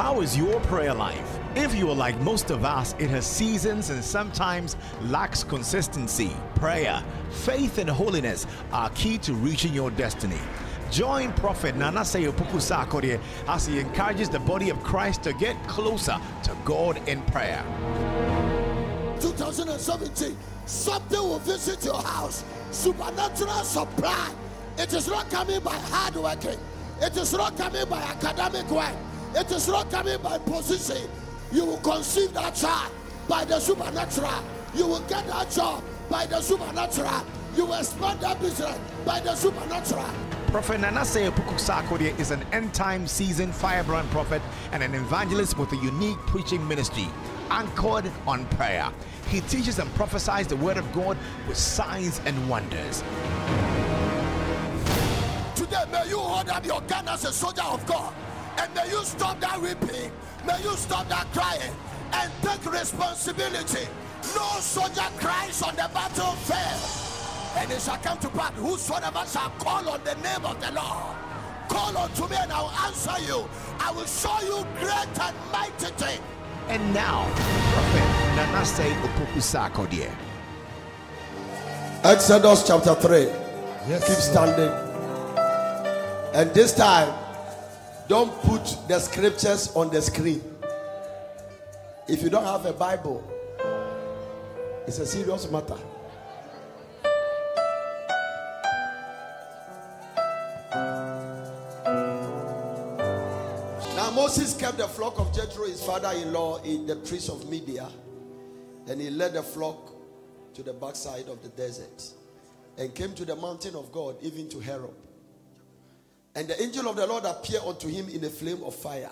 How is your prayer life? If you are like most of us, it has seasons and sometimes lacks consistency. Prayer, faith, and holiness are key to reaching your destiny. Join Prophet Nana Seyopuku Sarkodie as he encourages the body of Christ to get closer to God in prayer. 2017, something will visit your house. Supernatural supply. It is not coming by hard working. It is not coming by academic work. It is not coming by position. You will conceive that child by the supernatural. You will get that job by the supernatural. You will expand that business by the supernatural. Prophet Nanase Pukusakode is an end time seasoned firebrand prophet and an evangelist with a unique preaching ministry anchored on prayer. He teaches and prophesies the word of God with signs and wonders. Today, may you hold up your gun as a soldier of God and may you stop that weeping, may you stop that crying and take responsibility. No soldier cries on the battlefield. And it shall come to pass, whosoever shall call on the name of the Lord, call unto me and I will answer you. I will show you great and mighty things. And now, Prophet Nanase Opokusako Exodus chapter 3. Yes, Keep standing. And this time, don't put the scriptures on the screen. If you don't have a Bible, it's a serious matter. Now Moses kept the flock of Jethro, his father in the trees of Midian. and he led the flock to the backside of the desert and came to the mountain of God, even to Horeb. And the angel of the Lord appeared unto him in a flame of fire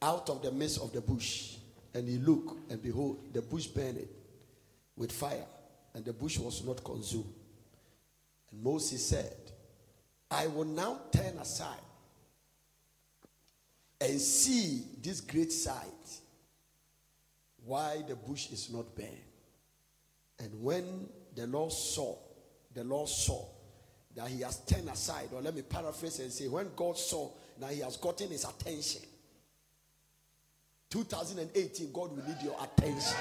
out of the midst of the bush. And he looked, and behold, the bush burned with fire, and the bush was not consumed. And Moses said, I will now turn aside and see this great sight why the bush is not burned. And when the Lord saw, the Lord saw that he has turned aside, or let me paraphrase and say, when God saw that he has gotten his attention, 2018, God will need your attention.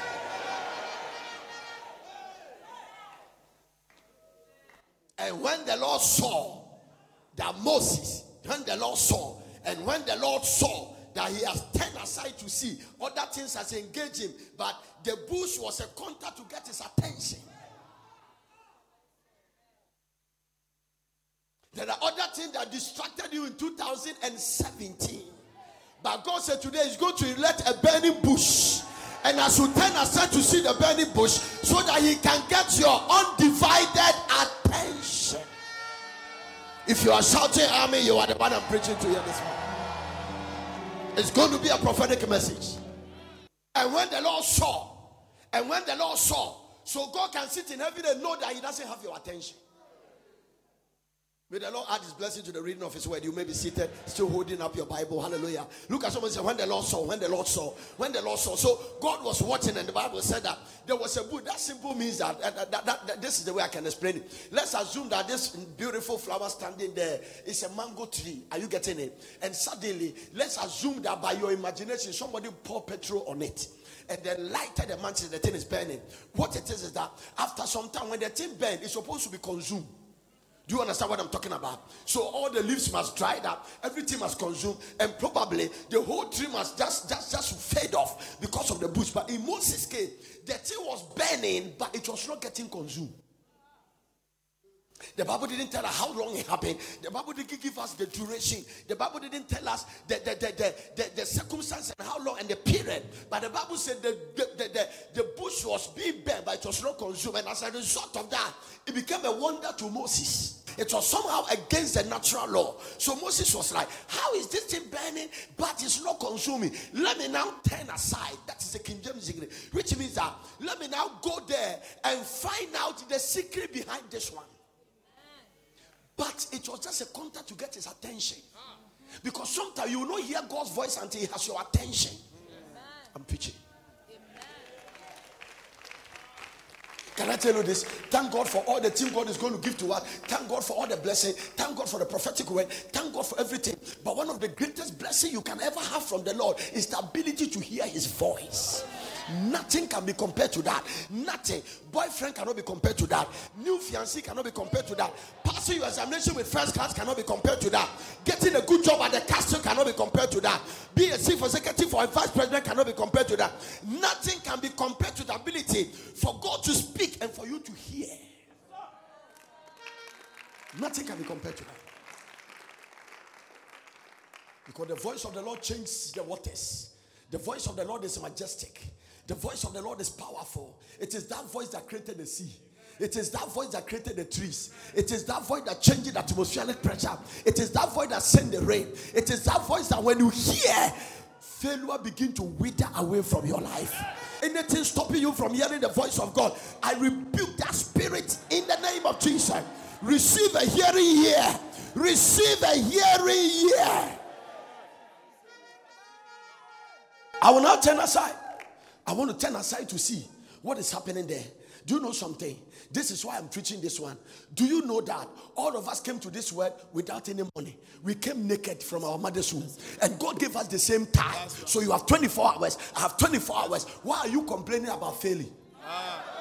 And when the Lord saw that Moses, when the Lord saw and when the Lord saw that he has turned aside to see, other things has engaged him, but the bush was a contact to get his attention. There are other things that distracted you in 2017. But God said today He's going to let a burning bush. And as you turn aside to see the burning bush, so that He can get your undivided attention. If you are shouting army, you are the one I'm preaching to here this morning. It's going to be a prophetic message. And when the Lord saw, and when the Lord saw, so God can sit in heaven and know that He doesn't have your attention. May the Lord add his blessing to the reading of his word. You may be seated, still holding up your Bible. Hallelujah. Look at someone say, When the Lord saw, when the Lord saw, when the Lord saw. So God was watching, and the Bible said that there was a bush. That simple means that, that, that, that, this is the way I can explain it. Let's assume that this beautiful flower standing there is a mango tree. Are you getting it? And suddenly, let's assume that by your imagination, somebody pour petrol on it and then lighted the mantle, the thing is burning. What it is is that after some time, when the thing burns, it's supposed to be consumed. Do you understand what I'm talking about? So all the leaves must dry up, everything must consume, and probably the whole tree must just just just fade off because of the bush. But in Moses' case, the thing was burning, but it was not getting consumed. The Bible didn't tell us how long it happened. The Bible didn't give us the duration. The Bible didn't tell us the, the, the, the, the, circumstance and how long and the period. But the Bible said the, the, the, the, bush was being burned, but it was not consumed. And as a result of that, it became a wonder to Moses. It was somehow against the natural law. So Moses was like, How is this thing burning, but it's not consuming? Let me now turn aside. That is the King James which means that let me now go there and find out the secret behind this one. But it was just a contact to get his attention. Because sometimes you will not hear God's voice until he has your attention. I'm preaching. Can I tell you this? Thank God for all the thing God is going to give to us. Thank God for all the blessing. Thank God for the prophetic word. Thank God for everything. But one of the greatest blessings you can ever have from the Lord is the ability to hear His voice. Nothing can be compared to that. Nothing. Boyfriend cannot be compared to that. New fiancé cannot be compared to that. Passing your examination with first class cannot be compared to that. Getting a good job at the castle cannot be compared to that. Being a chief executive or a vice president cannot be compared to that. Nothing can be compared to the ability for God to speak and for you to hear. Nothing can be compared to that. Because the voice of the Lord changes the waters. The voice of the Lord is majestic. The voice of the Lord is powerful. It is that voice that created the sea. It is that voice that created the trees. It is that voice that changed the atmospheric pressure. It is that voice that sent the rain. It is that voice that when you hear, failure begin to wither away from your life. Anything stopping you from hearing the voice of God, I rebuke that spirit in the name of Jesus. Receive a hearing here. Receive a hearing here. I will not turn aside. I want to turn aside to see what is happening there. Do you know something? This is why I'm preaching this one. Do you know that all of us came to this world without any money? We came naked from our mother's womb, and God gave us the same time. So you have 24 hours. I have 24 hours. Why are you complaining about failing? Ah.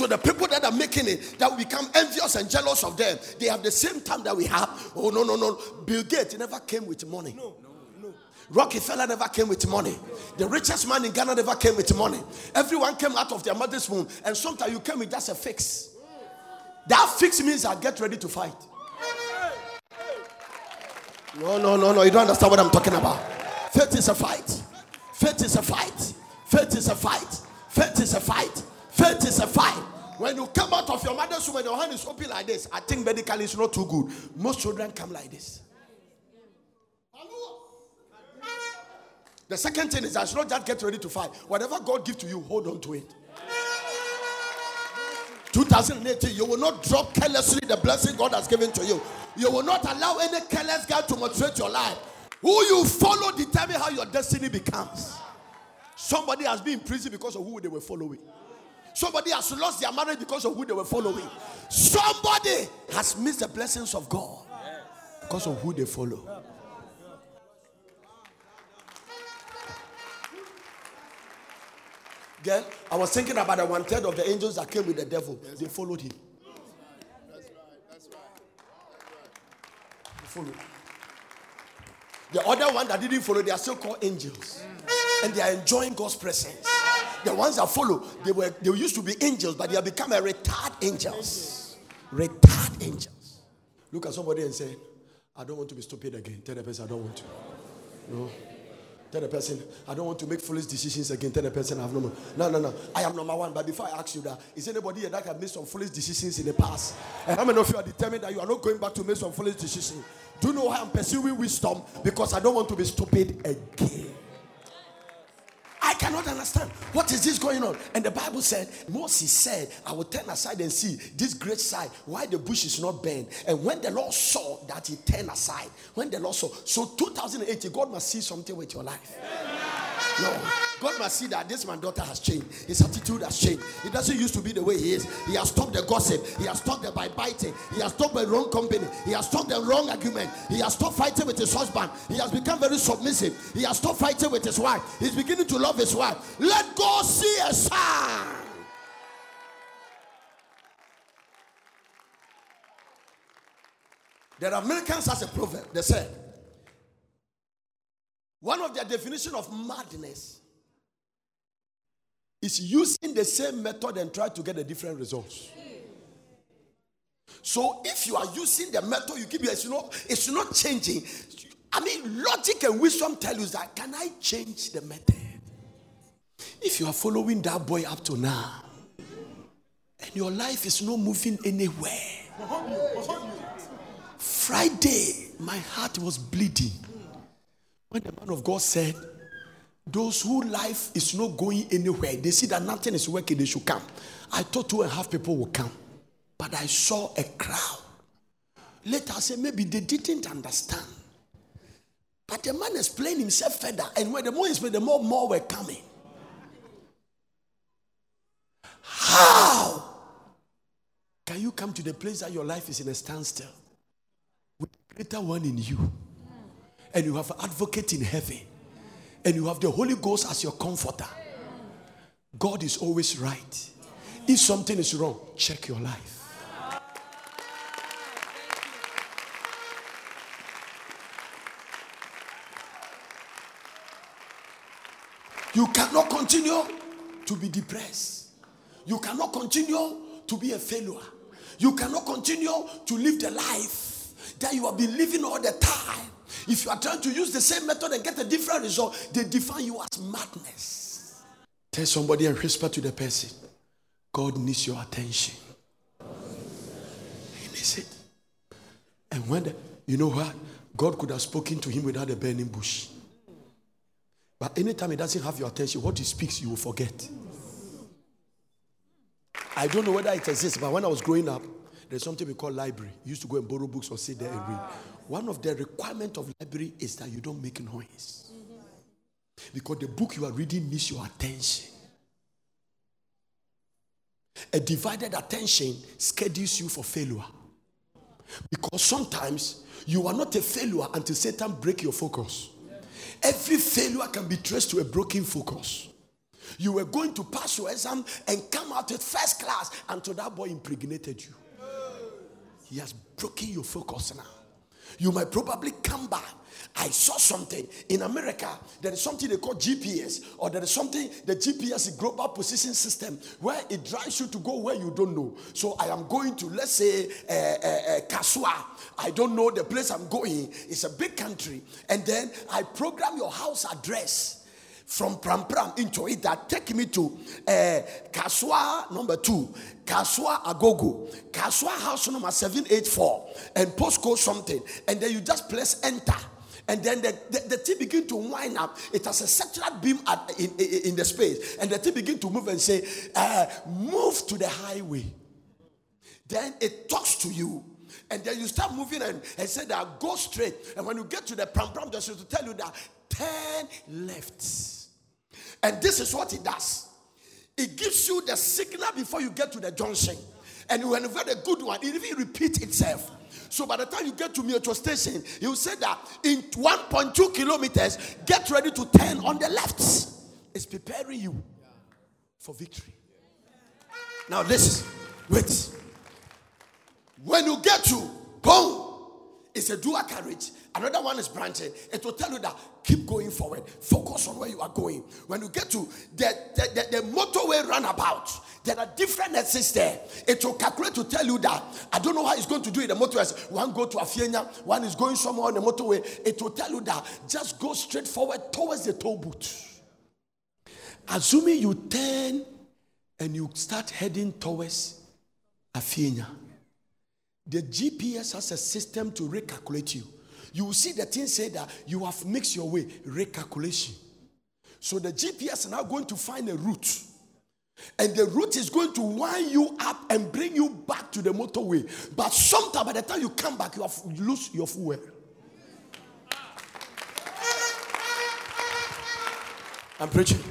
So the people that are making it, that will become envious and jealous of them, they have the same time that we have. Oh no, no, no. Bill Gates never came with money. No, no, no. Rockefeller never came with money. The richest man in Ghana never came with money. Everyone came out of their mother's womb, and sometimes you came with just a fix. That fix means I get ready to fight. No, no, no, no. You don't understand what I'm talking about. Faith is a fight. Faith is a fight. Faith is a fight. Faith is a fight. Faith is a fight. When you come out of your mother's womb and your hand is open like this, I think medically it's not too good. Most children come like this. The second thing is I should not just get ready to fight. Whatever God gives to you, hold on to it. 2018, you will not drop carelessly the blessing God has given to you. You will not allow any careless guy to motivate your life. Who you follow determine how your destiny becomes. Somebody has been in prison because of who they were following. Somebody has lost their marriage because of who they were following. Somebody has missed the blessings of God because of who they follow. Girl, I was thinking about the one third of the angels that came with the devil. They followed him. They followed. The other one that didn't follow, they are still called angels. And they are enjoying God's presence. The ones that follow, they were they used to be angels, but they have become a retard angels. Retard angels. Look at somebody and say, I don't want to be stupid again. Tell the person I don't want to. No. Tell the person, I don't want to make foolish decisions again. Tell the person I have no more. No, no, no. I am number one. But before I ask you that, is anybody here that have made some foolish decisions in the past? And how many of you are determined that you are not going back to make some foolish decisions? Do you know why I'm pursuing wisdom? Because I don't want to be stupid again. I cannot understand what is this going on. And the Bible said, Moses said, I will turn aside and see this great sight, why the bush is not burned. And when the Lord saw that he turned aside, when the Lord saw, so 2080, God must see something with your life. God must see that this man daughter has changed. His attitude has changed. He doesn't used to be the way he is. He has stopped the gossip. He has stopped the biting. He has stopped the wrong company. He has stopped the wrong argument. He has stopped fighting with his husband. He has become very submissive. He has stopped fighting with his wife. He's beginning to love his wife. Let God see a sign. There are Americans as a proverb. They said, one of their definition of madness is using the same method and try to get a different results. So if you are using the method you keep, it's not, it's not changing. I mean, logic and wisdom tell you that can I change the method? If you are following that boy up to now, and your life is not moving anywhere. Friday, my heart was bleeding. When the man of God said, Those who life is not going anywhere, they see that nothing is working, they should come. I thought two and a half people would come, but I saw a crowd. Later, I said, maybe they didn't understand. But the man explained himself further, and when the more he explained, the more more were coming. How can you come to the place that your life is in a standstill with the greater one in you, and you have an advocate in heaven, and you have the Holy Ghost as your comforter? God is always right. If something is wrong, check your life. You cannot continue to be depressed. You cannot continue to be a failure. You cannot continue to live the life that you have been living all the time. If you are trying to use the same method and get a different result, they define you as madness. Tell somebody and whisper to the person God needs your attention. He needs it. And when, the, you know what? God could have spoken to him without a burning bush. But anytime he doesn't have your attention, what he speaks, you will forget. I don't know whether it exists, but when I was growing up, there's something we call library. You used to go and borrow books or sit there and read. One of the requirements of library is that you don't make noise. Because the book you are reading needs your attention. A divided attention schedules you for failure. Because sometimes you are not a failure until Satan break your focus. Every failure can be traced to a broken focus. You were going to pass your exam and come out with first class until that boy impregnated you. He has broken your focus now. You might probably come back. I saw something in America. There is something they call GPS, or there is something the GPS global position system where it drives you to go where you don't know. So I am going to let's say uh, uh, uh, Kasoa. I don't know the place I'm going. It's a big country, and then I program your house address from Pram Pram into it that take me to uh, Kasoa number two, Kasoa Agogo, Kasoa house number 784, and postcode something. And then you just press enter. And then the, the, the thing begin to wind up. It has a central beam at, in, in, in the space. And the thing begin to move and say, uh, move to the highway. Then it talks to you. And then you start moving and, and say that go straight. And when you get to the pram pram, just to tell you that turn left. And this is what it does it gives you the signal before you get to the junction. And when you've got a good one, it even repeats itself. So by the time you get to metro station, you say that in 1.2 kilometers, get ready to turn on the left. It's preparing you for victory. Now listen, wait. When you get to boom, it's a dual carriage. Another one is branching. It will tell you that keep going forward. Focus on where you are going. When you get to the, the, the, the motorway runabout, there are different exits there. It will calculate to tell you that. I don't know how it's going to do it. The motorways. One go to Afienya, one is going somewhere on the motorway. It will tell you that just go straight forward towards the toll booth. Assuming you turn and you start heading towards Afienya, the GPS has a system to recalculate you you will see the thing say that you have mixed your way, recalculation. So the GPS is now going to find a route. And the route is going to wind you up and bring you back to the motorway. But sometime by the time you come back, you have lost your fuel. I'm preaching.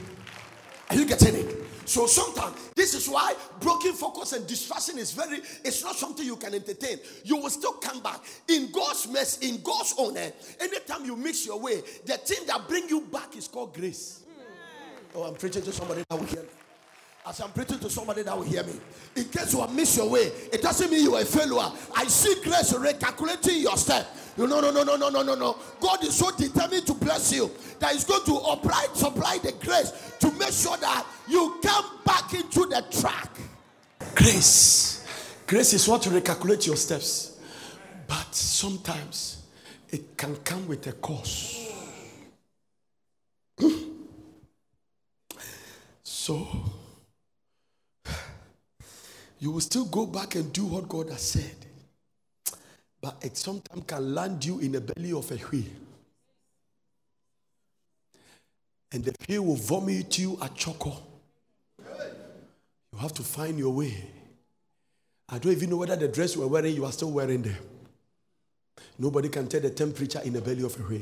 Are you getting it? So sometimes this is why broken focus and distraction is very, it's not something you can entertain. You will still come back. In God's mess, in God's honor, anytime you mix your way, the thing that bring you back is called grace. Hmm. Oh, I'm preaching to somebody that will hear me. As I'm preaching to somebody that will hear me. In case you have missed your way, it doesn't mean you are a failure. I see grace recalculating your step. You no, no, no, no, no, no, no, no. God is so determined to bless you that He's going to apply, supply the grace to make sure that you come back into the track. Grace. Grace is what to recalculate your steps. But sometimes it can come with a cost. Hmm. So you will still go back and do what God has said. But it sometimes can land you in the belly of a whale. And the whale will vomit you a choco. You have to find your way. I don't even know whether the dress you were wearing, you are still wearing them. Nobody can tell the temperature in the belly of a whale.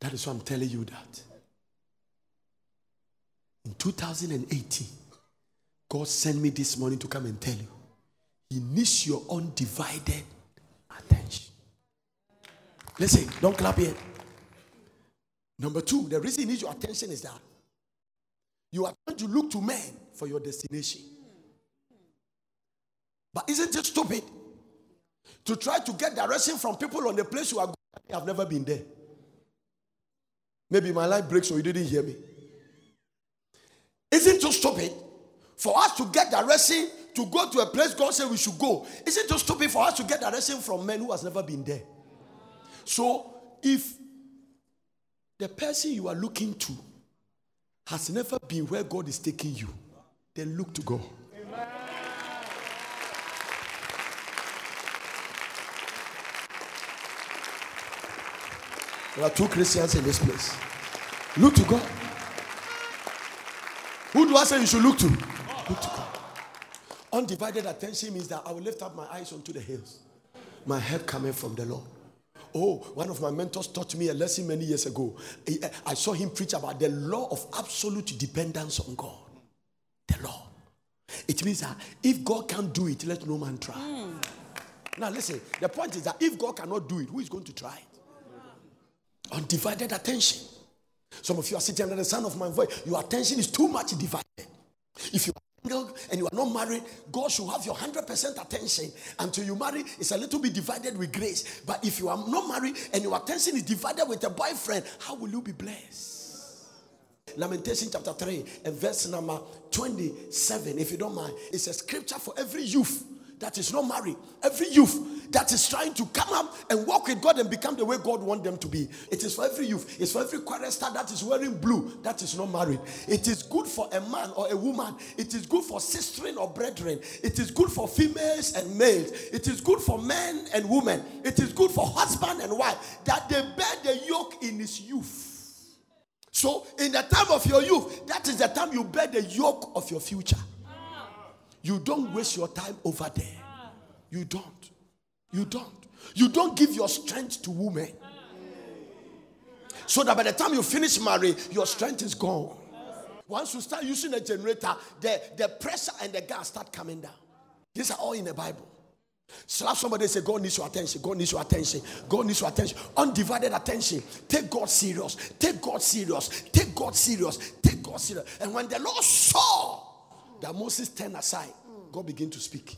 That is why I'm telling you that. In 2018, God sent me this morning to come and tell you He needs your undivided attention. Listen, don't clap yet. Number two, the reason he needs your attention is that you are going to look to men for your destination. But isn't it stupid to try to get direction from people on the place you are going? I've never been there. Maybe my life breaks so you didn't hear me. Isn't it stupid for us to get direction to go to a place God said we should go? Isn't it stupid for us to get direction from men who has never been there? So if the person you are looking to has never been where God is taking you, then look to God. There are two Christians in this place. Look to God. Who do I say you should look to? Look to. Undivided attention means that I will lift up my eyes unto the hills. My help coming from the Lord. Oh, one of my mentors taught me a lesson many years ago. I saw him preach about the law of absolute dependence on God. The law. It means that if God can't do it, let no man try. Mm. Now, listen, the point is that if God cannot do it, who is going to try it? Undivided attention. Some of you are sitting under the sound of my voice. Your attention is too much divided. If you single and you are not married, God should have your 100% attention. Until you marry, it's a little bit divided with grace. But if you are not married and your attention is divided with a boyfriend, how will you be blessed? Lamentation chapter 3 and verse number 27, if you don't mind, it's a scripture for every youth that is not married, every youth that is trying to come up and walk with God and become the way God wants them to be. It is for every youth. It's for every chorister that is wearing blue that is not married. It is good for a man or a woman. It is good for sistering or brethren. It is good for females and males. It is good for men and women. It is good for husband and wife that they bear the yoke in his youth. So, in the time of your youth, that is the time you bear the yoke of your future. You don't waste your time over there. You don't. You don't. You don't give your strength to women. So that by the time you finish marrying, your strength is gone. Once you start using a generator, the, the pressure and the gas start coming down. These are all in the Bible. Slap somebody and say, God needs your attention. God needs your attention. God needs your attention. Undivided attention. Take God serious. Take God serious. Take God serious. Take God serious. And when the Lord saw that Moses turned aside, God began to speak.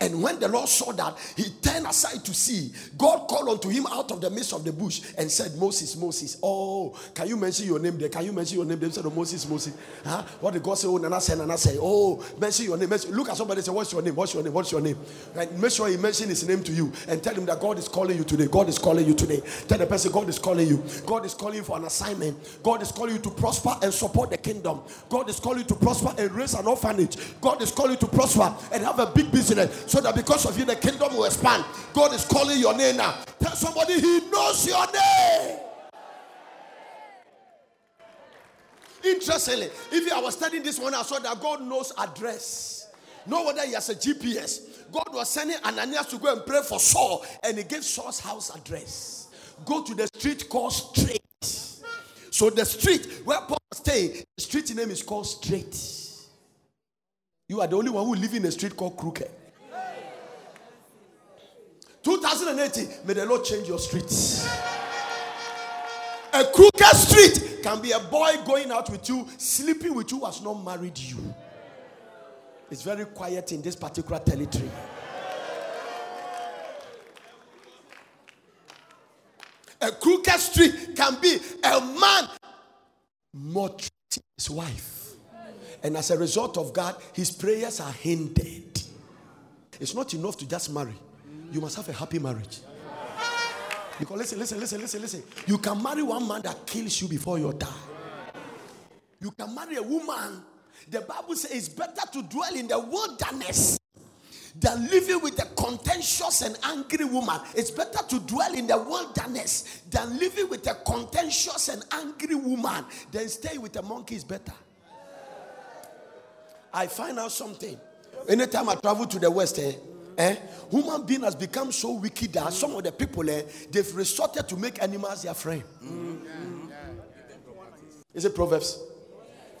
And when the Lord saw that, he turned aside to see. God called unto him out of the midst of the bush and said, Moses, Moses. Oh, can you mention your name there? Can you mention your name there? Said, oh, Moses, Moses. Huh? What did God say? Oh, Nana said, Nana said, Oh, mention your name. Mention. Look at somebody and say, What's your name? What's your name? What's your name? Right? Make sure he mention his name to you and tell him that God is calling you today. God is calling you today. Tell the person, God is calling you. God is calling you for an assignment. God is calling you to prosper and support the kingdom. God is calling you to prosper and raise an orphanage. God is calling you to prosper and have a big business so that because of you, the kingdom will expand. God is calling your name now. Tell somebody he knows your name. Interestingly, if I was studying this one, I saw that God knows address. Know whether he has a GPS. God was sending Ananias to go and pray for Saul, and he gave Saul's house address. Go to the street called Straight. So the street where Paul was staying, the street name is called Straight. You are the only one who live in a street called Crooked. 2018, may the Lord change your streets. A crooked street can be a boy going out with you, sleeping with you, has not married you. It's very quiet in this particular territory. A crooked street can be a man maltreating his wife. And as a result of God, his prayers are hindered. It's not enough to just marry you must have a happy marriage. Because listen, listen, listen, listen, listen. You can marry one man that kills you before you die. You can marry a woman. The Bible says it's better to dwell in the wilderness than living with a contentious and angry woman. It's better to dwell in the wilderness than living with a contentious and angry woman than stay with a monkey is better. I find out something. Anytime I travel to the West, eh, Eh? Human being has become so wicked that some of the people eh, they've resorted to make animals their friend. Is it Proverbs?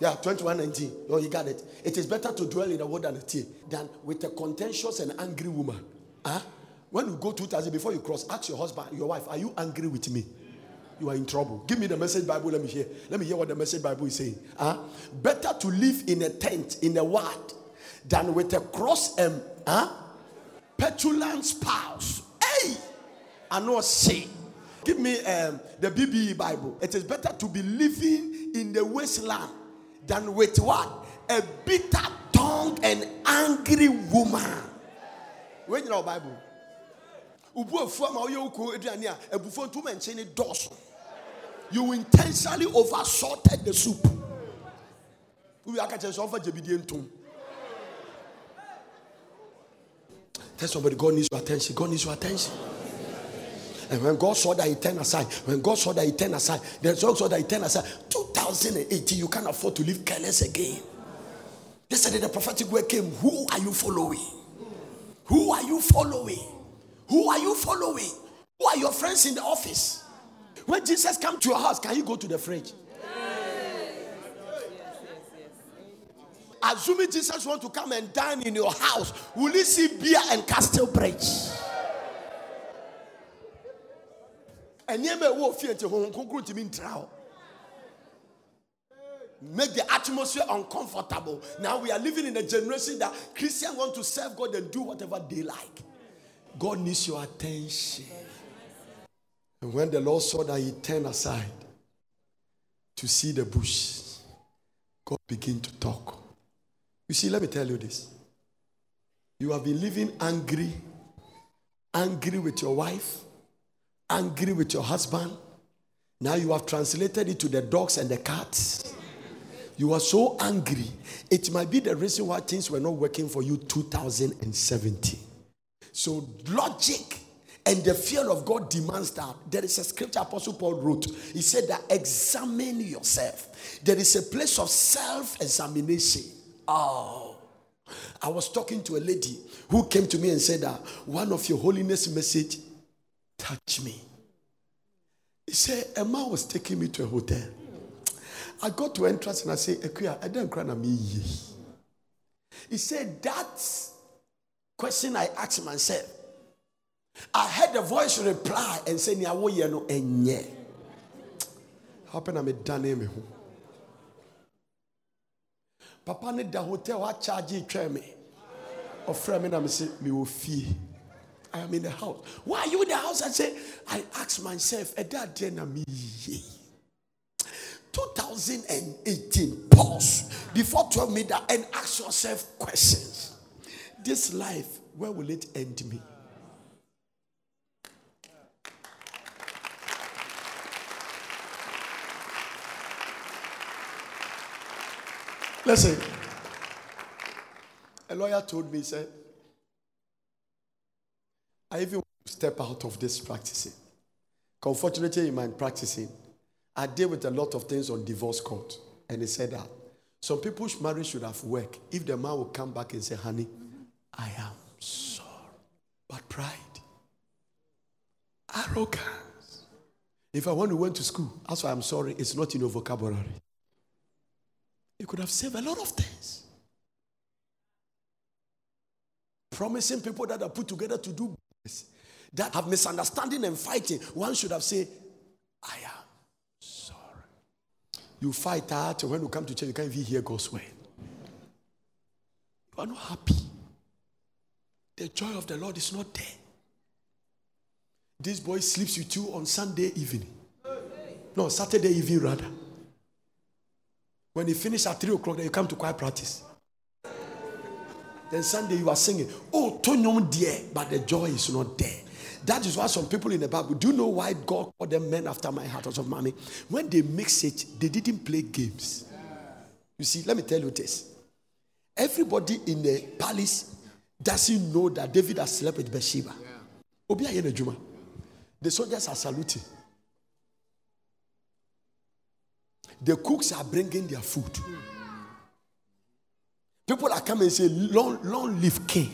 Yeah, 21 19. Oh, you got it. It is better to dwell in a wood than a tea than with a contentious and angry woman. Huh? When you go 2000, before you cross, ask your husband, your wife, are you angry with me? You are in trouble. Give me the message Bible. Let me hear. Let me hear what the message Bible is saying. Huh? Better to live in a tent, in a ward, than with a cross and huh? Petulant spouse. Hey! I know say. Give me um, the BBE Bible. It is better to be living in the wasteland than with what? A bitter tongue and angry woman. When you know Bible. You intentionally over salted the soup. Tell somebody God needs your attention. God needs your attention. And when God saw that he turned aside, when God saw that he turned aside, then there's also that he turned aside. 2018, you can't afford to live careless again. Yesterday, the prophetic word came. Who are you following? Who are you following? Who are you following? Who are your friends in the office? When Jesus come to your house, can you go to the fridge? Assuming Jesus want to come and dine in your house, will he see beer and to oh, mean trial. Make the atmosphere uncomfortable. Now we are living in a generation that Christians want to serve God and do whatever they like. God needs your attention. And when the Lord saw that he turned aside to see the bush, God began to talk. You see, let me tell you this. You have been living angry, angry with your wife, angry with your husband. Now you have translated it to the dogs and the cats. You are so angry. It might be the reason why things were not working for you 2017. So logic and the fear of God demands that. There is a scripture Apostle Paul wrote. He said that examine yourself. There is a place of self-examination. Oh. I was talking to a lady who came to me and said that one of your holiness message touched me. He said, a man was taking me to a hotel. I got to entrance and I said, Ekuya, I didn't cry me. He said, That question I asked myself. I heard the voice reply and say, Niawo yeno enye. Happen I'm a dane me. Papa ne da hotel wa charge twa me. Ofra me na me say me wo fie. I am in the house. Why are you in the house? I say, I ask myself, a dad na me. 2018, pause before 12 minutes and ask yourself questions. This life, where will it end me? Listen, a lawyer told me, he said, I even want to step out of this practicing. Unfortunately, in my practicing, I deal with a lot of things on divorce court. And he said that some people's marriage should have worked if the man would come back and say, honey, I am sorry. But pride, arrogance. If I want to went to school, that's why I'm sorry, it's not in your vocabulary. You could have saved a lot of things. Promising people that are put together to do business, that have misunderstanding and fighting, one should have said, I am sorry. You fight out when you come to church, you can't even hear God's word. You are not happy. The joy of the Lord is not there. This boy sleeps with you on Sunday evening. No, Saturday evening rather. When you finish at 3 o'clock, then you come to choir practice. Then Sunday you are singing, Oh, Tonyom dear, but the joy is not there. That is why some people in the Bible, do you know why God called them men after my heart of money? When they mix it, they didn't play games. You see, let me tell you this. Everybody in the palace doesn't know that David has slept with Bathsheba. The soldiers are saluting. The cooks are bringing their food. People are coming and say, long, long live king.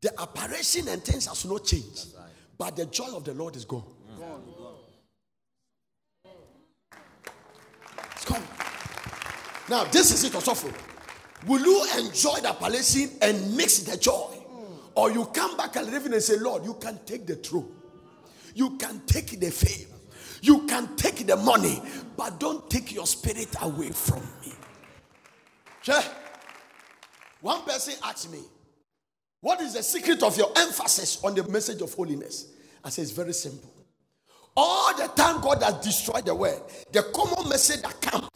The apparition and things has not changed. But the joy of the Lord is gone. Come. Now, this is it also. Will you enjoy the palliation and mix the joy? Or you come back and live and say, Lord, you can take the throne, you can take the fame, you can take the money, but don't take your spirit away from me. Sure. One person asked me, What is the secret of your emphasis on the message of holiness? I say, It's very simple. All the time God has destroyed the world, the common message that comes,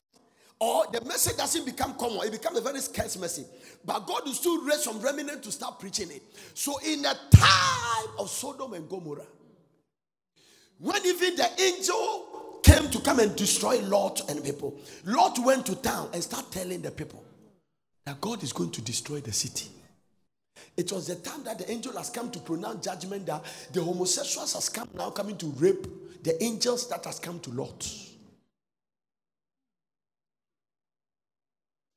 or the message doesn't become common, it becomes a very scarce message. But God will still raise some remnant to start preaching it. So, in the time of Sodom and Gomorrah, when even the angel came to come and destroy Lot and people, Lot went to town and started telling the people that God is going to destroy the city. It was the time that the angel has come to pronounce judgment that the homosexuals has come now coming to rape the angels that has come to Lot.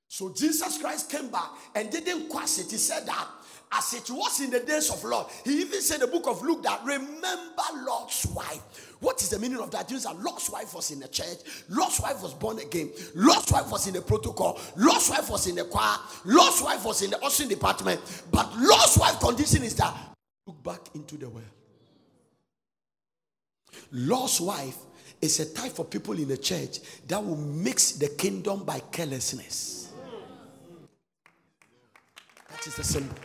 So Jesus Christ came back and didn't quash it. He said that as it was in the days of Lot. He even said the book of Luke that remember Lot's wife. What is the meaning of that? That Lot's wife was in the church. Lot's wife was born again. Lot's wife was in the protocol. Lot's wife was in the choir. Lot's wife was in the ushering department. But Lot's wife condition is that look back into the world. Lot's wife is a type of people in the church that will mix the kingdom by carelessness. That is the symbol.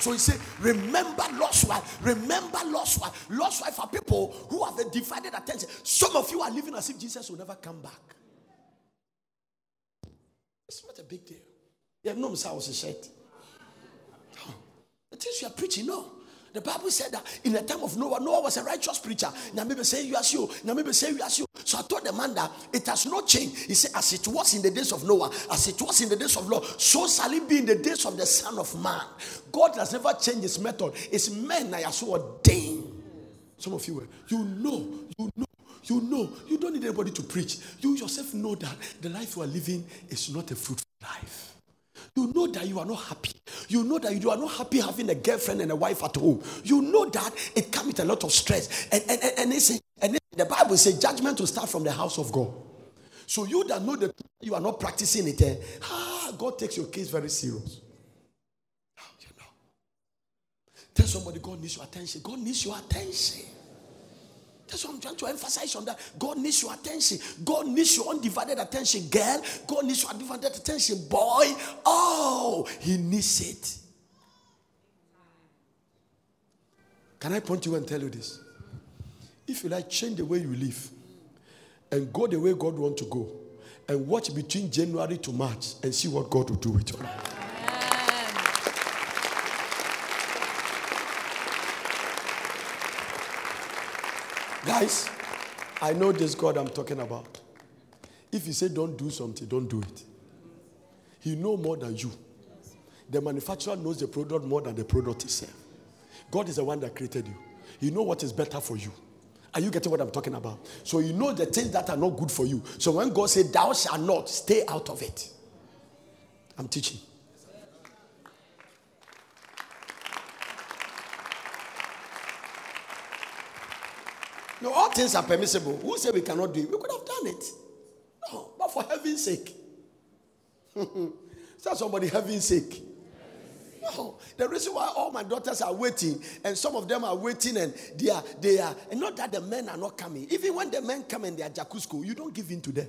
So he said, Remember Lot's wife. Remember Lot's wife. Lot's wife are people who have a divided attention. Some of you are living as if Jesus will never come back. It's not a big deal. You have no house shirt. The things you are preaching, no. The Bible said that in the time of Noah, Noah was a righteous preacher. Now maybe say you as you. Now maybe say you as you. So I told the man that it has not changed. He said, as it was in the days of Noah, as it was in the days of Lot, so shall it be in the days of the Son of Man. God has never changed his method. It's men I are so ordained. Some of you, were, you know, you know. You know, you don't need anybody to preach. You yourself know that the life you are living is not a fruitful life. You know that you are not happy. You know that you are not happy having a girlfriend and a wife at home. You know that it comes with a lot of stress. And, and, and, and, it's, and the Bible says judgment will start from the house of God. So you that know that you are not practicing it, eh, ah, God takes your case very serious. You know. Tell somebody God needs your attention. God needs your attention. That's what I'm trying to emphasize on that. God needs your attention. God needs your undivided attention, girl. God needs your undivided attention, boy. Oh, He needs it. Can I point you and tell you this? If you like, change the way you live and go the way God wants to go and watch between January to March and see what God will do with your Guys, I know this God I'm talking about. If you say don't do something, don't do it. He know more than you. The manufacturer knows the product more than the product itself. God is the one that created you. He know what is better for you. Are you getting what I'm talking about? So you know the things that are not good for you. So when God said, Thou shalt not, stay out of it. I'm teaching. No, all things are permissible. Who said we cannot do it? We could have done it. No, but for heaven's sake. Tell somebody, heaven's sake. No, the reason why all my daughters are waiting and some of them are waiting and they are, they are, and not that the men are not coming. Even when the men come and they are jacuzco, you don't give in to them.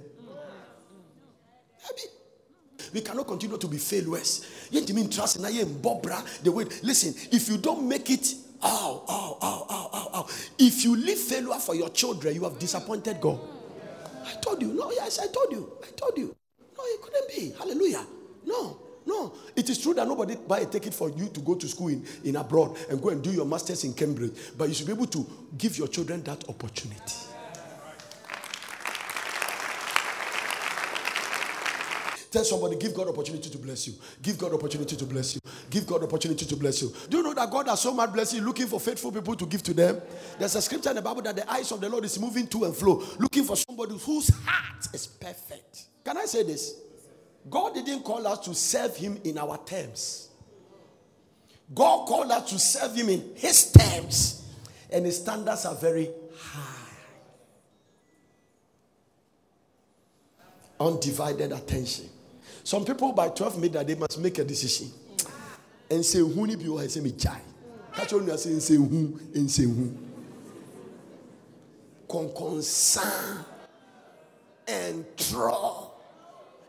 we cannot continue to be failures. You mean trust in Bobra the way. Listen, if you don't make it ow, ow. If you leave failure for your children, you have disappointed God. I told you. No, yes, I told you. I told you. No, it couldn't be. Hallelujah. No, no. It is true that nobody buy a ticket for you to go to school in, in abroad and go and do your masters in Cambridge. But you should be able to give your children that opportunity. Tell somebody, give God opportunity to bless you. Give God opportunity to bless you. Give God opportunity to bless you. Do you know that God has so much blessing looking for faithful people to give to them? There's a scripture in the Bible that the eyes of the Lord is moving to and fro, looking for somebody whose heart is perfect. Can I say this? God didn't call us to serve Him in our terms. God called us to serve Him in His terms, and His standards are very high. Undivided attention. Some people by 12 midnight they must make a decision. And say, Who ni bi say me chai. Catch on say say who and say who. Con concern and draw.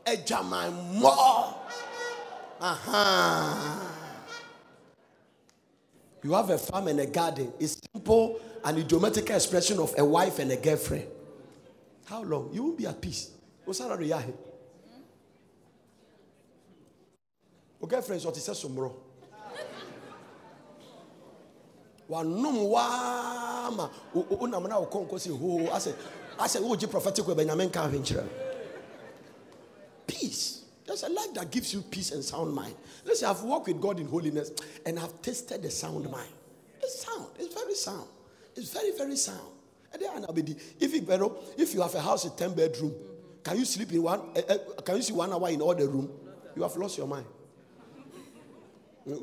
A jaman more. Uh-huh. You have a farm and a garden. It's simple and idiomatic expression of a wife and a girlfriend. How long? You won't be at peace. What's that? O girlfriend sɛ ɔte sɛ somborɔ wanom waa ma wonam na wokɔ nkɔ sɛ hoo asɛ asɛ wogye prophetic wɔ bɛnyame nka ahwenkyerɛ peace. There's a life that gives you peace and sound mind. Listen i've walked with god in holiness and i've tasted the sound mind. It's sound. It's very sound. It's very very sound. And then if you if you have a house with 10 bedroom can you sleep in one uh, uh, can you see one hour in all the room? You have lost your mind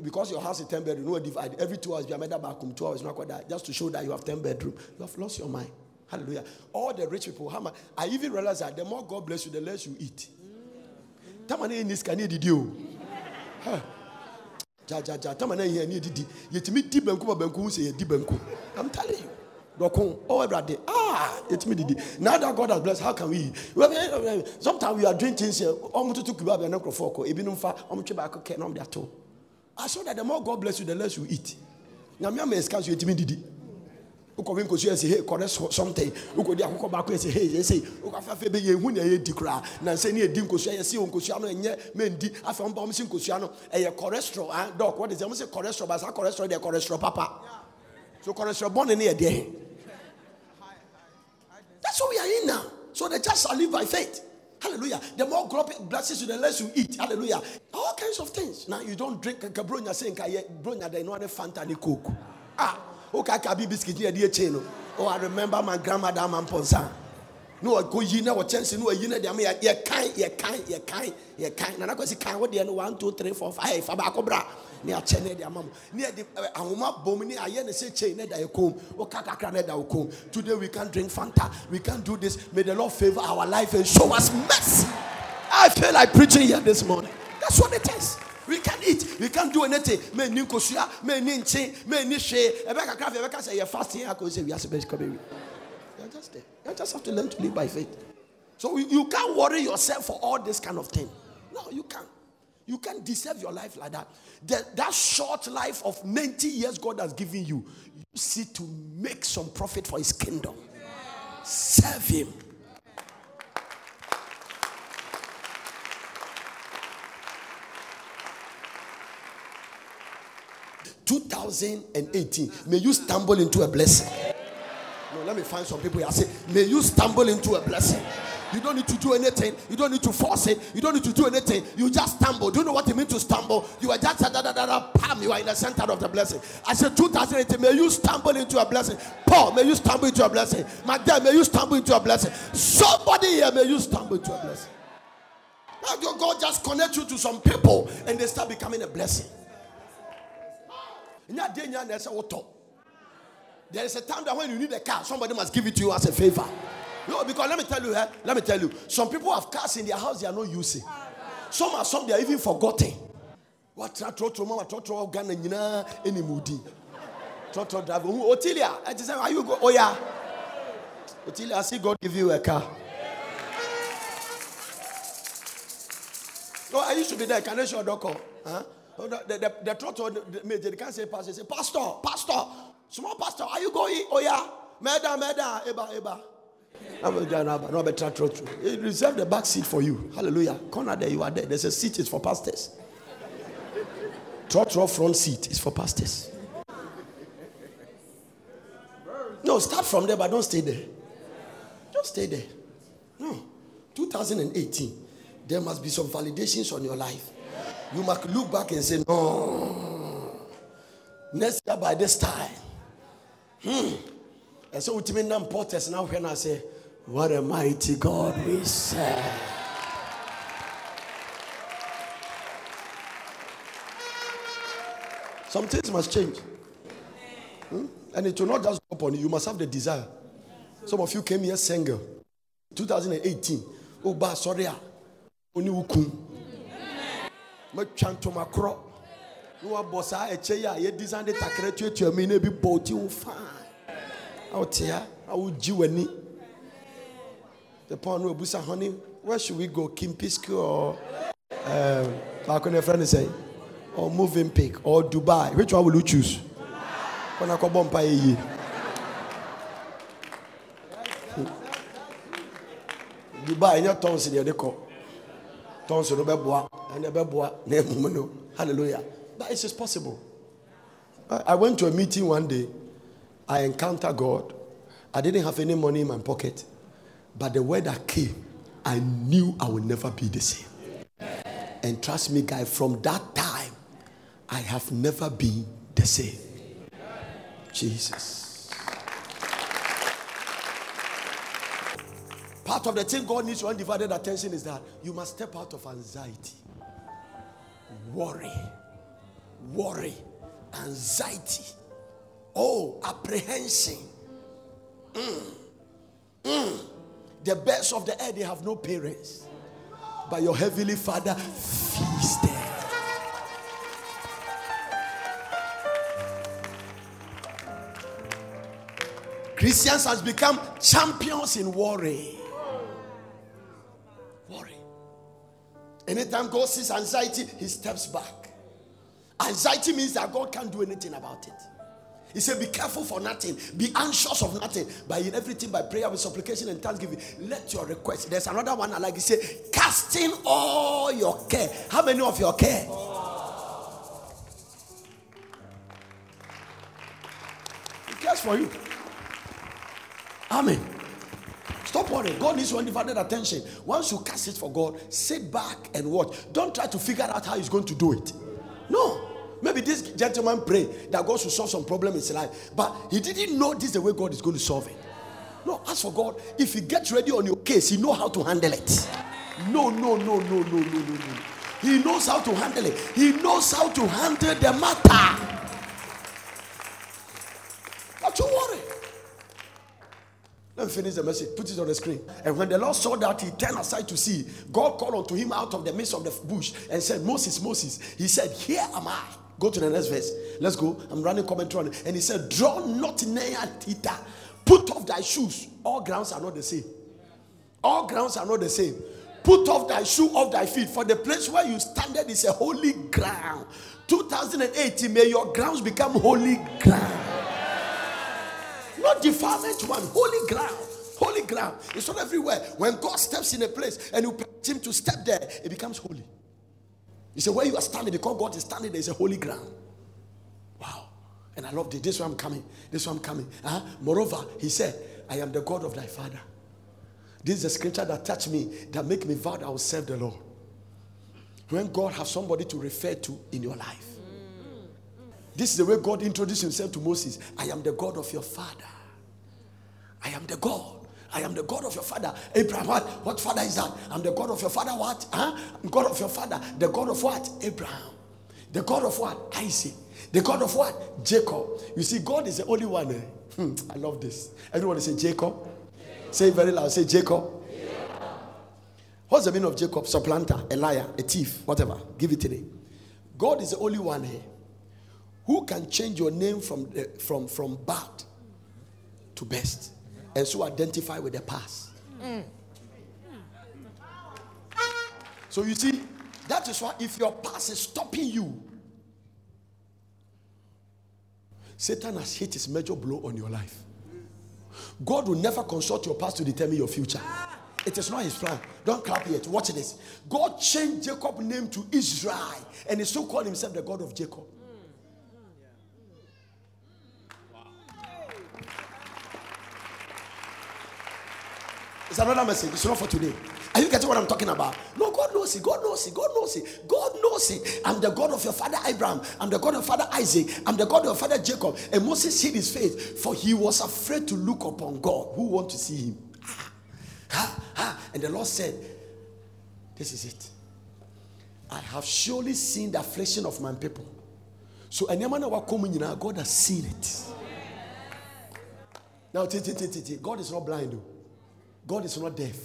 because your house is 10 bedroom, no divide. Every two hours, you are made back home, two hours, not quite that. Just to show that you have 10 bedroom. You have lost your mind. Hallelujah. All the rich people, how much, I even realize that the more God bless you, the less you eat. Tamane in this can did you. Ja ja ja. Tamane here need didi. Yetimi di banku ba banku say di banku. I'm telling you. Dokon, oh day. Ah, yetimi didi. Now that God has blessed, how can we? Eh, eh, eh, sometimes we are doing things here. Omo tutu kuba be na krofo ko. Ebi no fa, omo twe ba. I saw that the more God bless you, the less you eat. Now, me am scarce you eat me didi. wokɔwe nkosua sɛ hey kɔrɛ something. Wokɔdi akokɔ baako sɛ hey ɛsɛ wokɔfa afei bɛ yɛhu ne ɛyɛ di koraa nansɛ ne yɛdi nkosua yɛsɛ wɔ nkosua no ɛnyɛ mendi afei ɔmba ɔm sɛ nkosua no ɛyɛ cholesterol ah dɔk wɔde sɛ ɔm sɛ cholesterol ba saa cholesterol deɛ cholesterol papa. So cholesterol bɔne ne yɛ deɛ that's what we are in now. So the just shall live by faith Hallelujah. The more blessings you, the less you eat. Hallelujah. All kinds of things. Now you don't drink kabronya saying bronya they know the fanta ni coke. Ah, okay, cabin biscuit near the. Oh, I remember my grandmother man No, I go yi na what chance no yi na dia me ye kind, ye kind, ye kind, ye kind. Na na kwesi kind what dey no 1 2 3 4 5 fa ba ko bra. Ne akyɛ ne de ama mo. Ne yɛde eh, ahoma bom ne ayɛ ne sɛ kyɛn ne da yɛ kom woka kakra ne da wo kom today we can drink fanta. We can do this. May the lord favor our life and show us mercy. I feel like preaching here this morning. That's what it is. We can eat. We can do anything. Me ni nkosua me ni nkye me ni hwee ebe kakra fe ebe ka sɛ yɛ fasting akɔ sɛ wiase bɛ kɔ bɛ wi you just there you just have to learn to live by faith so you, you can't worry yourself for all this kind of thing no you can't you can't deserve your life like that. that. That short life of 90 years God has given you, use it to make some profit for His kingdom. Serve Him. Two thousand and eighteen. May you stumble into a blessing. Let me find some people here. Say, may you stumble into a blessing. You don't need to do anything. You don't need to force it. You don't need to do anything. You just stumble. Do you know what it means to stumble? You are just da, da, da, da, pam. You are in the center of the blessing. I said 2018. May you stumble into a blessing. Paul, may you stumble into a blessing. My dad, may you stumble into a blessing. Somebody here, may you stumble into a blessing. Now God just connect you to some people and they start becoming a blessing. There is a time that when you need a car, somebody must give it to you as a favor. No, because let me tell you, eh, let me tell you, some people have cars in their house they are not using. Some are some they are even forgotten. What trotro mama trotro Ghana nyina any moody. Trotro driver. Otilia, I just say, are you go? Oh yeah. Otilia, I see God give you a car. No, I used to be there. Can I show a doctor? Huh? Oh, the, the, the, the trotro major, they can't say pastor. Say, Pastor, Pastor, small pastor, are you going? Oh yeah. Meda, meda, eba, eba. I will give una, na better. He reserved the back seat for you. Hallelujah. Corner there, you are there. There's a seat, it's for pastors. Trotro front seat is for pastors. No, start from there, but don't stay there. Just stay there. No. 2018, there must be some validations on your life. You must look back and say, No. Next year by this time. Hmm. And so, ultimately, now, porters now, when I say, what a mighty God we serve. Some things must change. Hmm? And it will not just upon you. You must have the desire. Some of you came here single. 2018. woba asɔre a wo ne wo kum matwa ntoma na wabɔ saa ɛkyɛ yi a yɛdesign de takra tuatua mi na ebi bɔ oti wo fine a wote ha a wogyi w'ani the paul no abusa honey. Where should we go? Kimpiski or um, baako ne friend say or moving pick or dubai. Which one will you choose? Kɔnɔ akɔbɔ mpa yɛ yie dubai nyɛ tɔnsi deɛ de kɔ tɔnsi no bɛboa ɛnɛ bɛboa na emu no hallelujah it is possible. I went to a meeting one day. I encountered God. I didn't have any money in my pocket. But the word that came I knew I would never be the same. And trust me guy from that time I have never been the same. Jesus. Part of the thing God needs your undivided attention is that you must step out of anxiety, worry, worry, anxiety, oh, apprehension. Mm. Mm. The birds of the air, they have no parents, but your heavenly Father feeds them. Christians has become champions in worry. Worry. Anytime God sees anxiety, he steps back. Anxiety means that God can't do anything about it. He said, Be careful for nothing, be anxious of nothing, but in everything by prayer with supplication and thanksgiving. Let your request. There's another one I like. He said, Casting all your care. How many of your care? He cares for you. Amen. Stop worrying. God needs your undivided attention. Once you cast it for God, sit back and watch. Don't try to figure out how He's going to do it. No. Maybe this gentleman prayed that God should solve some problem in his life, but he didn't know this is the way God is going to solve it. No, as for God, if He gets ready on your case, He know how to handle it. No, no, no, no, no, no, no, no. He knows how to handle it. He knows how to handle the matter. Not to worry. Let me finish the message. Put it on the screen. And when the Lord saw that, he turned aside to see. God called unto him out of the midst of the bush and said, Moses, Moses. He said, Here am I. Go to the next verse. Let's go. I'm running commentary on it. And he said, Draw not near thither. Put off thy shoes. All grounds are not the same. All grounds are not the same. Put off thy shoe off thy feet, for the place where you standed is a holy ground. 2018, may your grounds become holy ground. Not defilement one, holy ground. Holy ground. It's not everywhere. When God steps in a place and you permit him to step there, it becomes holy. He said, Where you are standing, because God is standing, there is a holy ground. Wow. And I love this. This is where I'm coming. This is where I'm coming. Uh-huh. Moreover, he said, I am the God of thy father. This is a scripture that touched me, that make me vow that I will serve the Lord. When God has somebody to refer to in your life. This is the way God introduced himself to Moses. I am the God of your father. I am the God. I am the God of your father. Abraham, what? What father is that? I'm the God of your father, what? Huh? God of your father. The God of what? Abraham. The God of what? Isaac. The God of what? Jacob. You see, God is the only one. eh? Hmm, I love this. Everyone say Jacob. Say it very loud. Say Jacob. What's the meaning of Jacob? Supplanter, a liar, a thief, whatever. Give it today. God is the only one here who can change your name from, the, from, from bad to best and so identify with the past. So you see, that is why if your past is stopping you, Satan has hit his major blow on your life. God will never consult your past to determine your future. It is not his plan. Don't clap yet. Watch this. God changed Jacob's name to Israel and he still called himself the God of Jacob. It's another message. It's not for today. Are you getting what I'm talking about? No, God knows it. God knows it. God knows it. God knows it. I'm the God of your father Abraham. I'm the God of father Isaac. I'm the God of your father Jacob. And Moses hid his face, for he was afraid to look upon God. Who want to see him? Ah, ah, ah. And the Lord said, This is it. I have surely seen the affliction of my people. So, any man who coming in, God has seen it. Now, God is not blind, though. God is not deaf.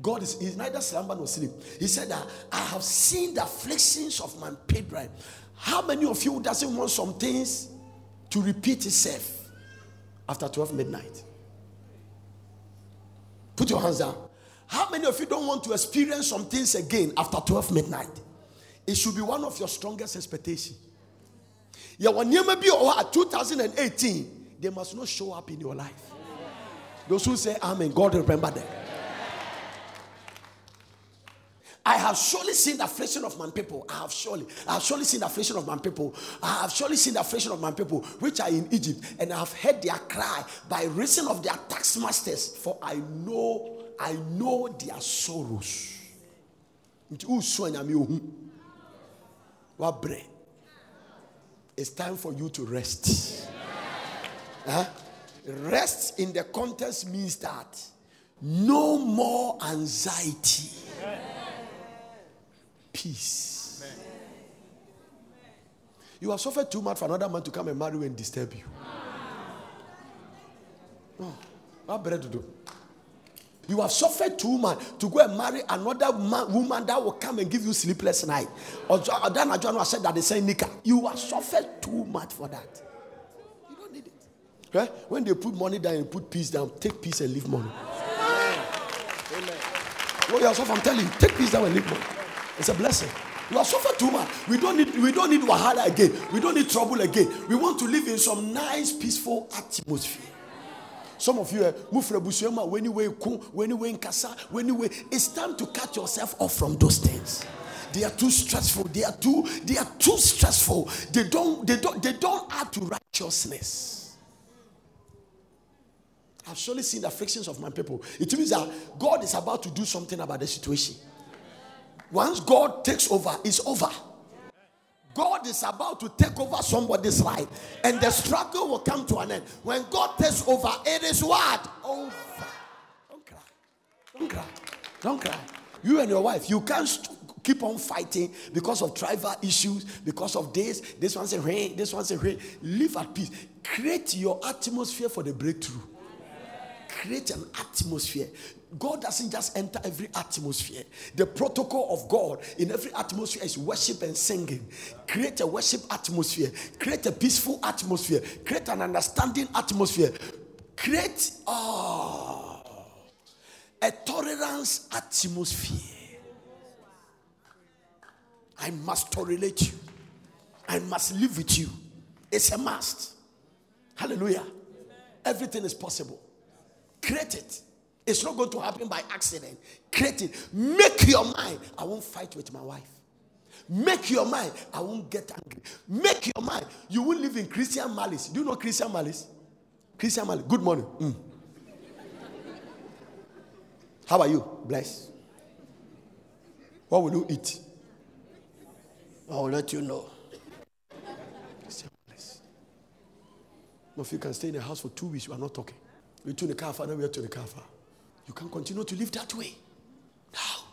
God is neither slumber nor sleep. He said that I have seen the afflictions of my children. How many of you doesn't want some things to repeat itself after 12 midnight? Put your hands down. How many of you don't want to experience some things again after 12 midnight? It should be one of your strongest expectations. Yeah, when you may be oh, at 2018, they must not show up in your life. Those who say Amen, God remember them. I have surely seen the affliction of my people. I have surely, I have surely seen the affliction of my people. I have surely seen the affliction of my people, which are in Egypt, and I have heard their cry by reason of their tax masters. For I know, I know their sorrows. It's time for you to rest. Huh? Rest in the context means that no more anxiety peace. You have suffered too much for another man to come and marry you and disturb you. What better to do? You have suffered too much to go and marry another man, woman that will come and give you sleepless night. Or then I said that they say Nika. You have suffered too much for that. You don't need it. Right? When they put money down and put peace down, take peace and leave money. Amen. Amen. Yeah, so I'm telling you, take peace down and leave money. It's a blessing. You have suffered too much. We don't need we don't need wahala again. We don't need trouble again. We want to live in some nice, peaceful atmosphere. Some of you, eh, when you when you in casa, when you it's time to cut yourself off from those things. They are too stressful. They are too they are too stressful. They don't they don't they don't add to righteousness. I've surely seen the afflictions of my people. It means that God is about to do something about the situation. Once God takes over, it's over. God is about to take over somebody's life, and the struggle will come to an end. When God takes over, it is what? Over. Don't cry. Don't cry. Don't cry. You and your wife, you can't keep on fighting because of tribal issues, because of this. This one's a rain, this one's a rain. Live at peace. Create your atmosphere for the breakthrough. Create an atmosphere. God doesn't just enter every atmosphere. The protocol of God in every atmosphere is worship and singing. Create a worship atmosphere, create a peaceful atmosphere, create an understanding atmosphere, create oh, a tolerance atmosphere. I must tolerate you, I must live with you. It's a must. Hallelujah. Everything is possible. Create it. It's not going to happen by accident. Create it. Make your mind. I won't fight with my wife. Make your mind. I won't get angry. Make your mind. You will live in Christian malice. Do you know Christian malice? Christian malice. Good morning. Mm. How are you? Bless. What will you eat? I will let you know. Christian malice. If you can stay in the house for two weeks, you are not talking. We to the car, now we are to the car. You can continue to live that way. Now,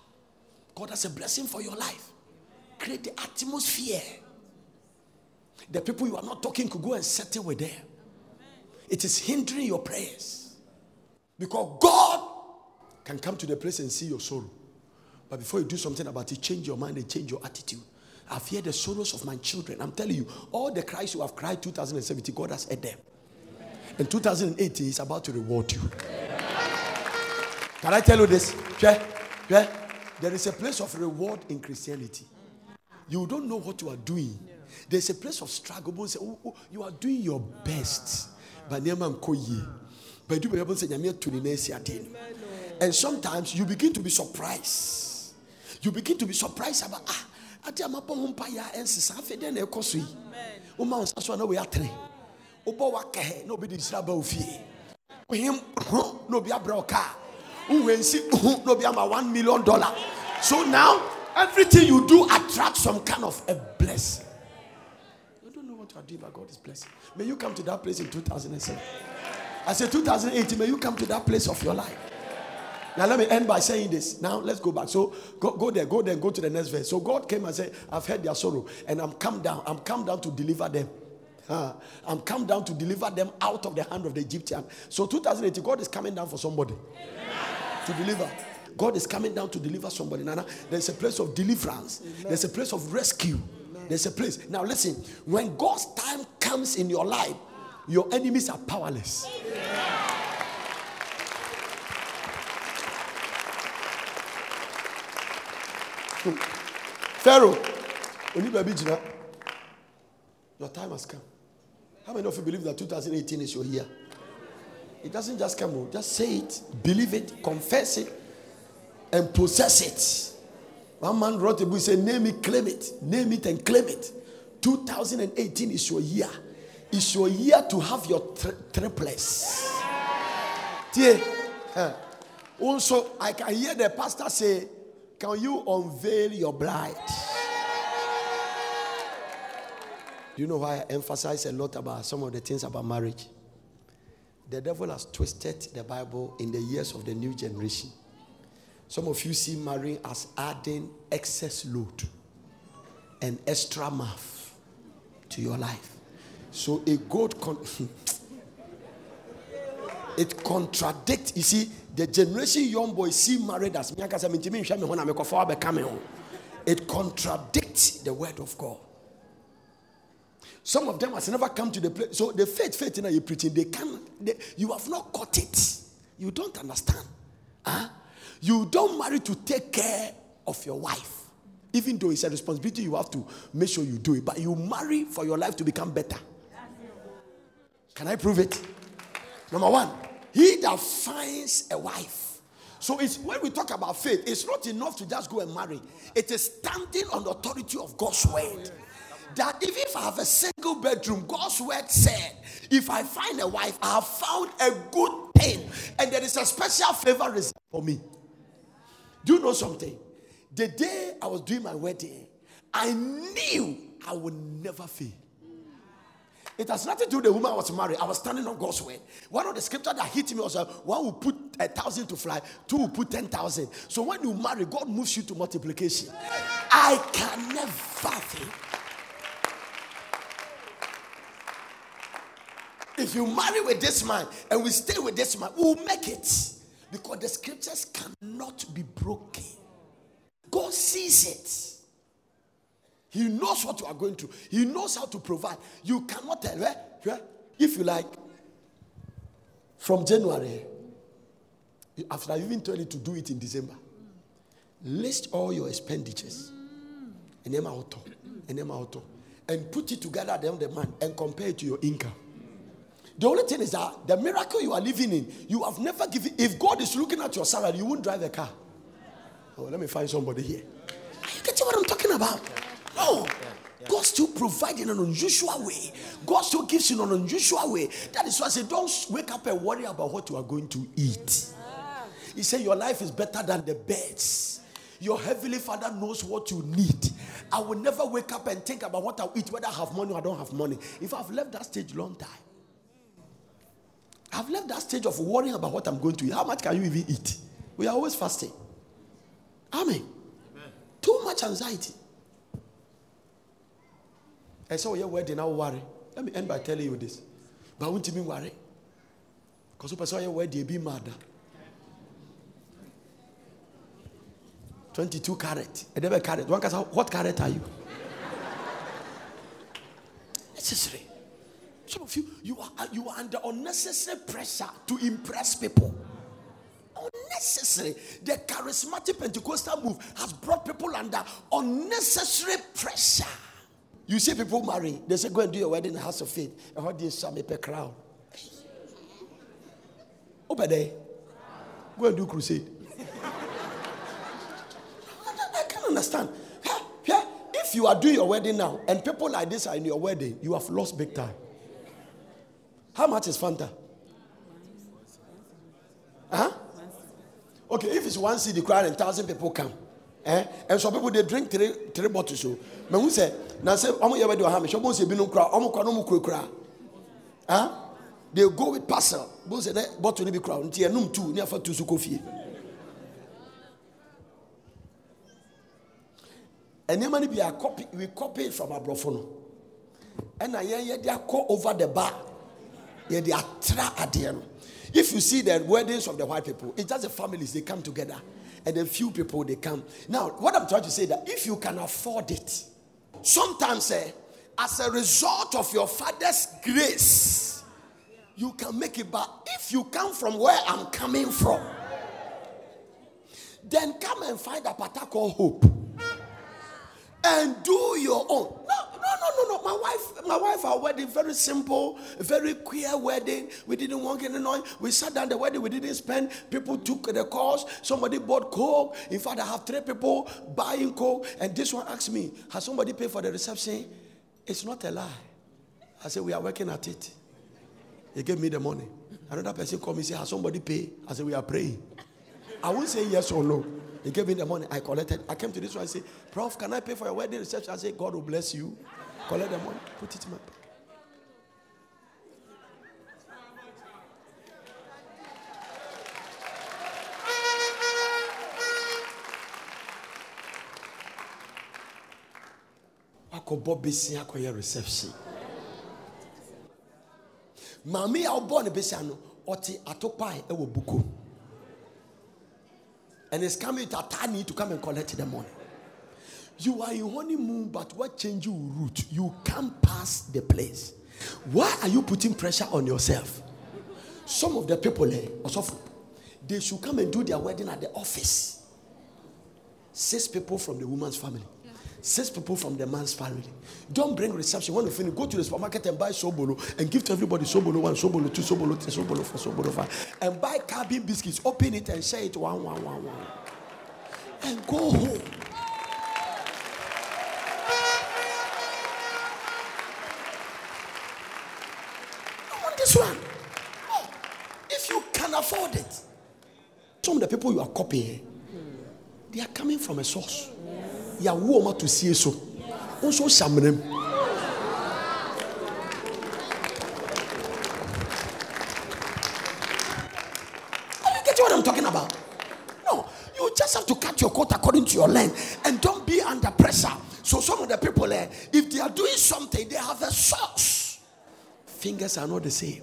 God has a blessing for your life. Create the atmosphere. The people you are not talking could go and settle with them. It is hindering your prayers. Because God can come to the place and see your sorrow. But before you do something about it, change your mind and change your attitude. I've heard the sorrows of my children. I'm telling you, all the cries you have cried 2017, God has heard them. In 2018, He's about to reward you. Can I tell you this? There is a place of reward in Christianity. You don't know what you are doing. There's a place of struggle. But say, oh, oh, you are doing your best. But and sometimes you begin to be surprised. You begin to be surprised about ah. afei dɛn na so na wobɔ wakɛhɛ na obi de nsira ba wo fie wohem ho na obi abrɛ wo kaa no be one million dollar. So now everything you do attracts some kind of a blessing. You don't know what you are doing, but God is blessing. May you come to that place in 2007. I said 2018, may you come to that place of your life. Now let me end by saying this. Now let's go back. So go, go there, go there, go to the next verse. So God came and said, I've heard their sorrow, and I'm come down. I'm come down to deliver them. Uh, I'm come down to deliver them out of the hand of the Egyptian. So 2018, God is coming down for somebody. Amen to deliver. God is coming down to deliver somebody. Nana, there's a place of deliverance, there's a place of rescue. There's a place. Now, listen, when God's time comes in your life, your enemies are powerless. Pharaoh, your time has come. How many of you believe that 2018 is your year? It doesn't just come, oh, just say it, believe it, confess it, and possess it. One man wrote a book, said, Name it, claim it, name it, and claim it. 2018 is your year. It's your year to have your tri- triplets. Yeah. Also, I can hear the pastor say, Can you unveil your bride? Do you know why I emphasize a lot about some of the things about marriage? The devil has twisted the Bible in the years of the new generation. Some of you see marrying as adding excess load and extra math to your life. So a God con- it contradicts. You see, the generation young boys see married as it contradicts the word of God. Some of them has never come to the place. So the faith, faith you preaching, they can they, you have not got it. You don't understand. Huh? You don't marry to take care of your wife. Even though it's a responsibility, you have to make sure you do it. But you marry for your life to become better. Can I prove it? Number one, he that finds a wife. So it's when we talk about faith, it's not enough to just go and marry. It is standing on the authority of God's word that even if I have a single bedroom, God's word said, if I find a wife, I have found a good thing, and there is a special favor for me. Do you know something? The day I was doing my wedding, I knew I would never fail. It has nothing to do with the woman I was married. I was standing on God's word. One of the scriptures that hit me was uh, one will put a thousand to fly, two will put ten thousand. So when you marry, God moves you to multiplication. I can never fail. If you marry with this man and we stay with this man, we'll make it. Because the scriptures cannot be broken. God sees it. He knows what you are going through. He knows how to provide. You cannot tell. Eh? Eh? If you like, from January, after I've even told you to do it in December, list all your expenditures and then auto, and then auto, and put it together at the of the month and compare it to your income. The only thing is that the miracle you are living in, you have never given. If God is looking at your salary, you won't drive a car. Oh, let me find somebody here. You get what I'm talking about? No. God still provides in an unusual way. God still gives in an unusual way. That is why I say, don't wake up and worry about what you are going to eat. He said, Your life is better than the birds. Your heavenly father knows what you need. I will never wake up and think about what I'll eat, whether I have money or I don't have money. If I've left that stage long time, I've left that stage of worrying about what I'm going to eat. How much can you even eat? We are always fasting. Amen. Amen. Too much anxiety. And so, your wedding, I'll worry. Let me end by telling you this. But I won't even worry. Because I saw your wedding, be mad. 22 carat. A never carat. One can say, What carat are you? Necessary. Some of you, you are, uh, you are under unnecessary pressure to impress people. Unnecessary. The charismatic Pentecostal move has brought people under unnecessary pressure. You see people marry, they say, Go and do your wedding in the house of faith. And how do you sum up a crowd? Over there. Go and do crusade. I can't understand. If you are doing your wedding now and people like this are in your wedding, you have lost big time. How much is Fanta? Huh? Okay, if it's one city crowd and thousand people come, eh? And some people they drink three three bottles. So, but who say? Now say, "I'm here with your hammer." Some say, "Be no crowd." I'm going no crowd crowd. Huh? They go with parcel. Both say, "That bottle ni be crowd." Until num two, ni afa two coffee. And then be a copy. We copy from our phone. And I hear they are call over the bar yeah, they If you see the weddings of the white people, it's just the families, they come together. and then few people they come. Now, what I'm trying to say that if you can afford it, sometimes eh, as a result of your father's grace, you can make it. But if you come from where I'm coming from, then come and find a particular hope and do your own. No, no, no, no, no. My wife, my wife, our wedding, very simple, very queer wedding. We didn't want any noise. We sat down the wedding, we didn't spend. People took the cost. Somebody bought coke. In fact, I have three people buying coke. And this one asked me, Has somebody paid for the reception? It's not a lie. I said, We are working at it. He gave me the money. Another person called me and said, Has somebody paid? I said, We are praying. I won't say yes or no. He gave me the money. I collected. I came to this one and said, Prof, can I pay for your wedding reception? I said, God will bless you. Collect the money. Put it in my pocket. akɔbɔ besi akɔyɛ reception maame a ɔbɔ ne besi ano ɔte atokpae ɛwɔ buko and it's coming to Atani to come and collect the money. You are in honeymoon, but what change you route? You can't pass the place. Why are you putting pressure on yourself? Some of the people, eh, they should come and do their wedding at the office. Six people from the woman's family. Six people from the man's family. Don't bring reception. When you finish, go to the supermarket and buy sobolo and give to everybody sobolo one, sobolo two, sobolo three, sobolo four, sobolo five. And buy cabin biscuits, open it and share it one, one, one, one. And go home. People you are copying, they are coming from a source yɛawo ɔma to sie so Also, some hyɛ amena mu you get what I'm talking about? No, you just have to cut your coat according to your length and don't be under pressure. So some of the people, eh, if they are doing something, they have a source. Fingers are not the same.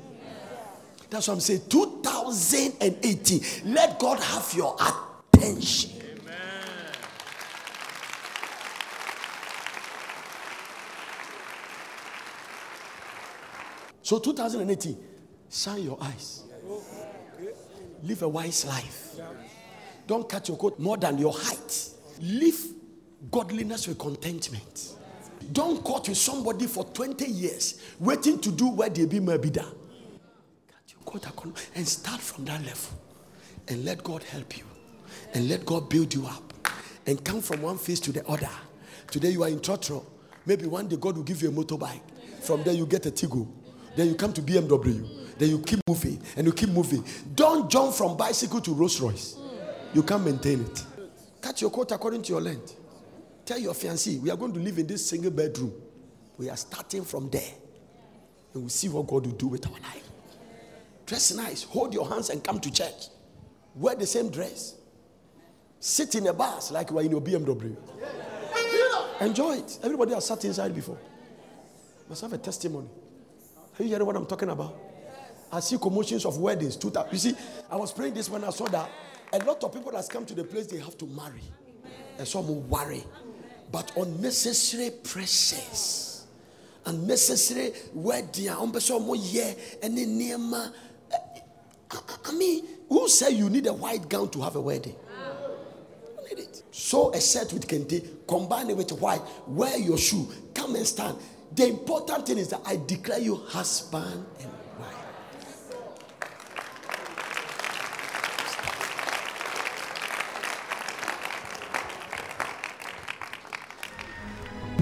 That's what I'm saying. 2018. Let God have your attention. So 2018, shine your eyes. Live a wise life. Don't cut your coat more than your height. Live godliness with contentment. Don't court with somebody for 20 years, waiting to do where they be mabida. Cut your coat and start from that level. And let God help you. And let God build you up. And come from one phase to the other. Today you are in Trotro. Oh. Maybe one day God will give you a motorbike. From there you get a Tico. Then you come to BMW. Then you keep moving and you keep moving. Don't jump from bicycle to Rolls Royce. You can't maintain it. Cut your coat according to your length. Tell your fiancé, we are going to live in this single bedroom. We are starting from there. And we'll see what God will do with our life. Dress nice. Hold your hands and come to church. Wear the same dress. Sit in a bus like you are in your BMW. Enjoy it. Everybody has sat inside before. Must have a testimony. Are you hearing what I'm talking about? I see commotions of weddings. You see, I was praying this when I saw that a lot of people that's come to the place they have to marry. And some will worry. But unnecessary pressures, unnecessary wedding. I mean, who say you need a white gown to have a wedding? You need it. A shirt with kente, combine it with white, wear your shoe, come and stand. The important thing is that I declare you husband and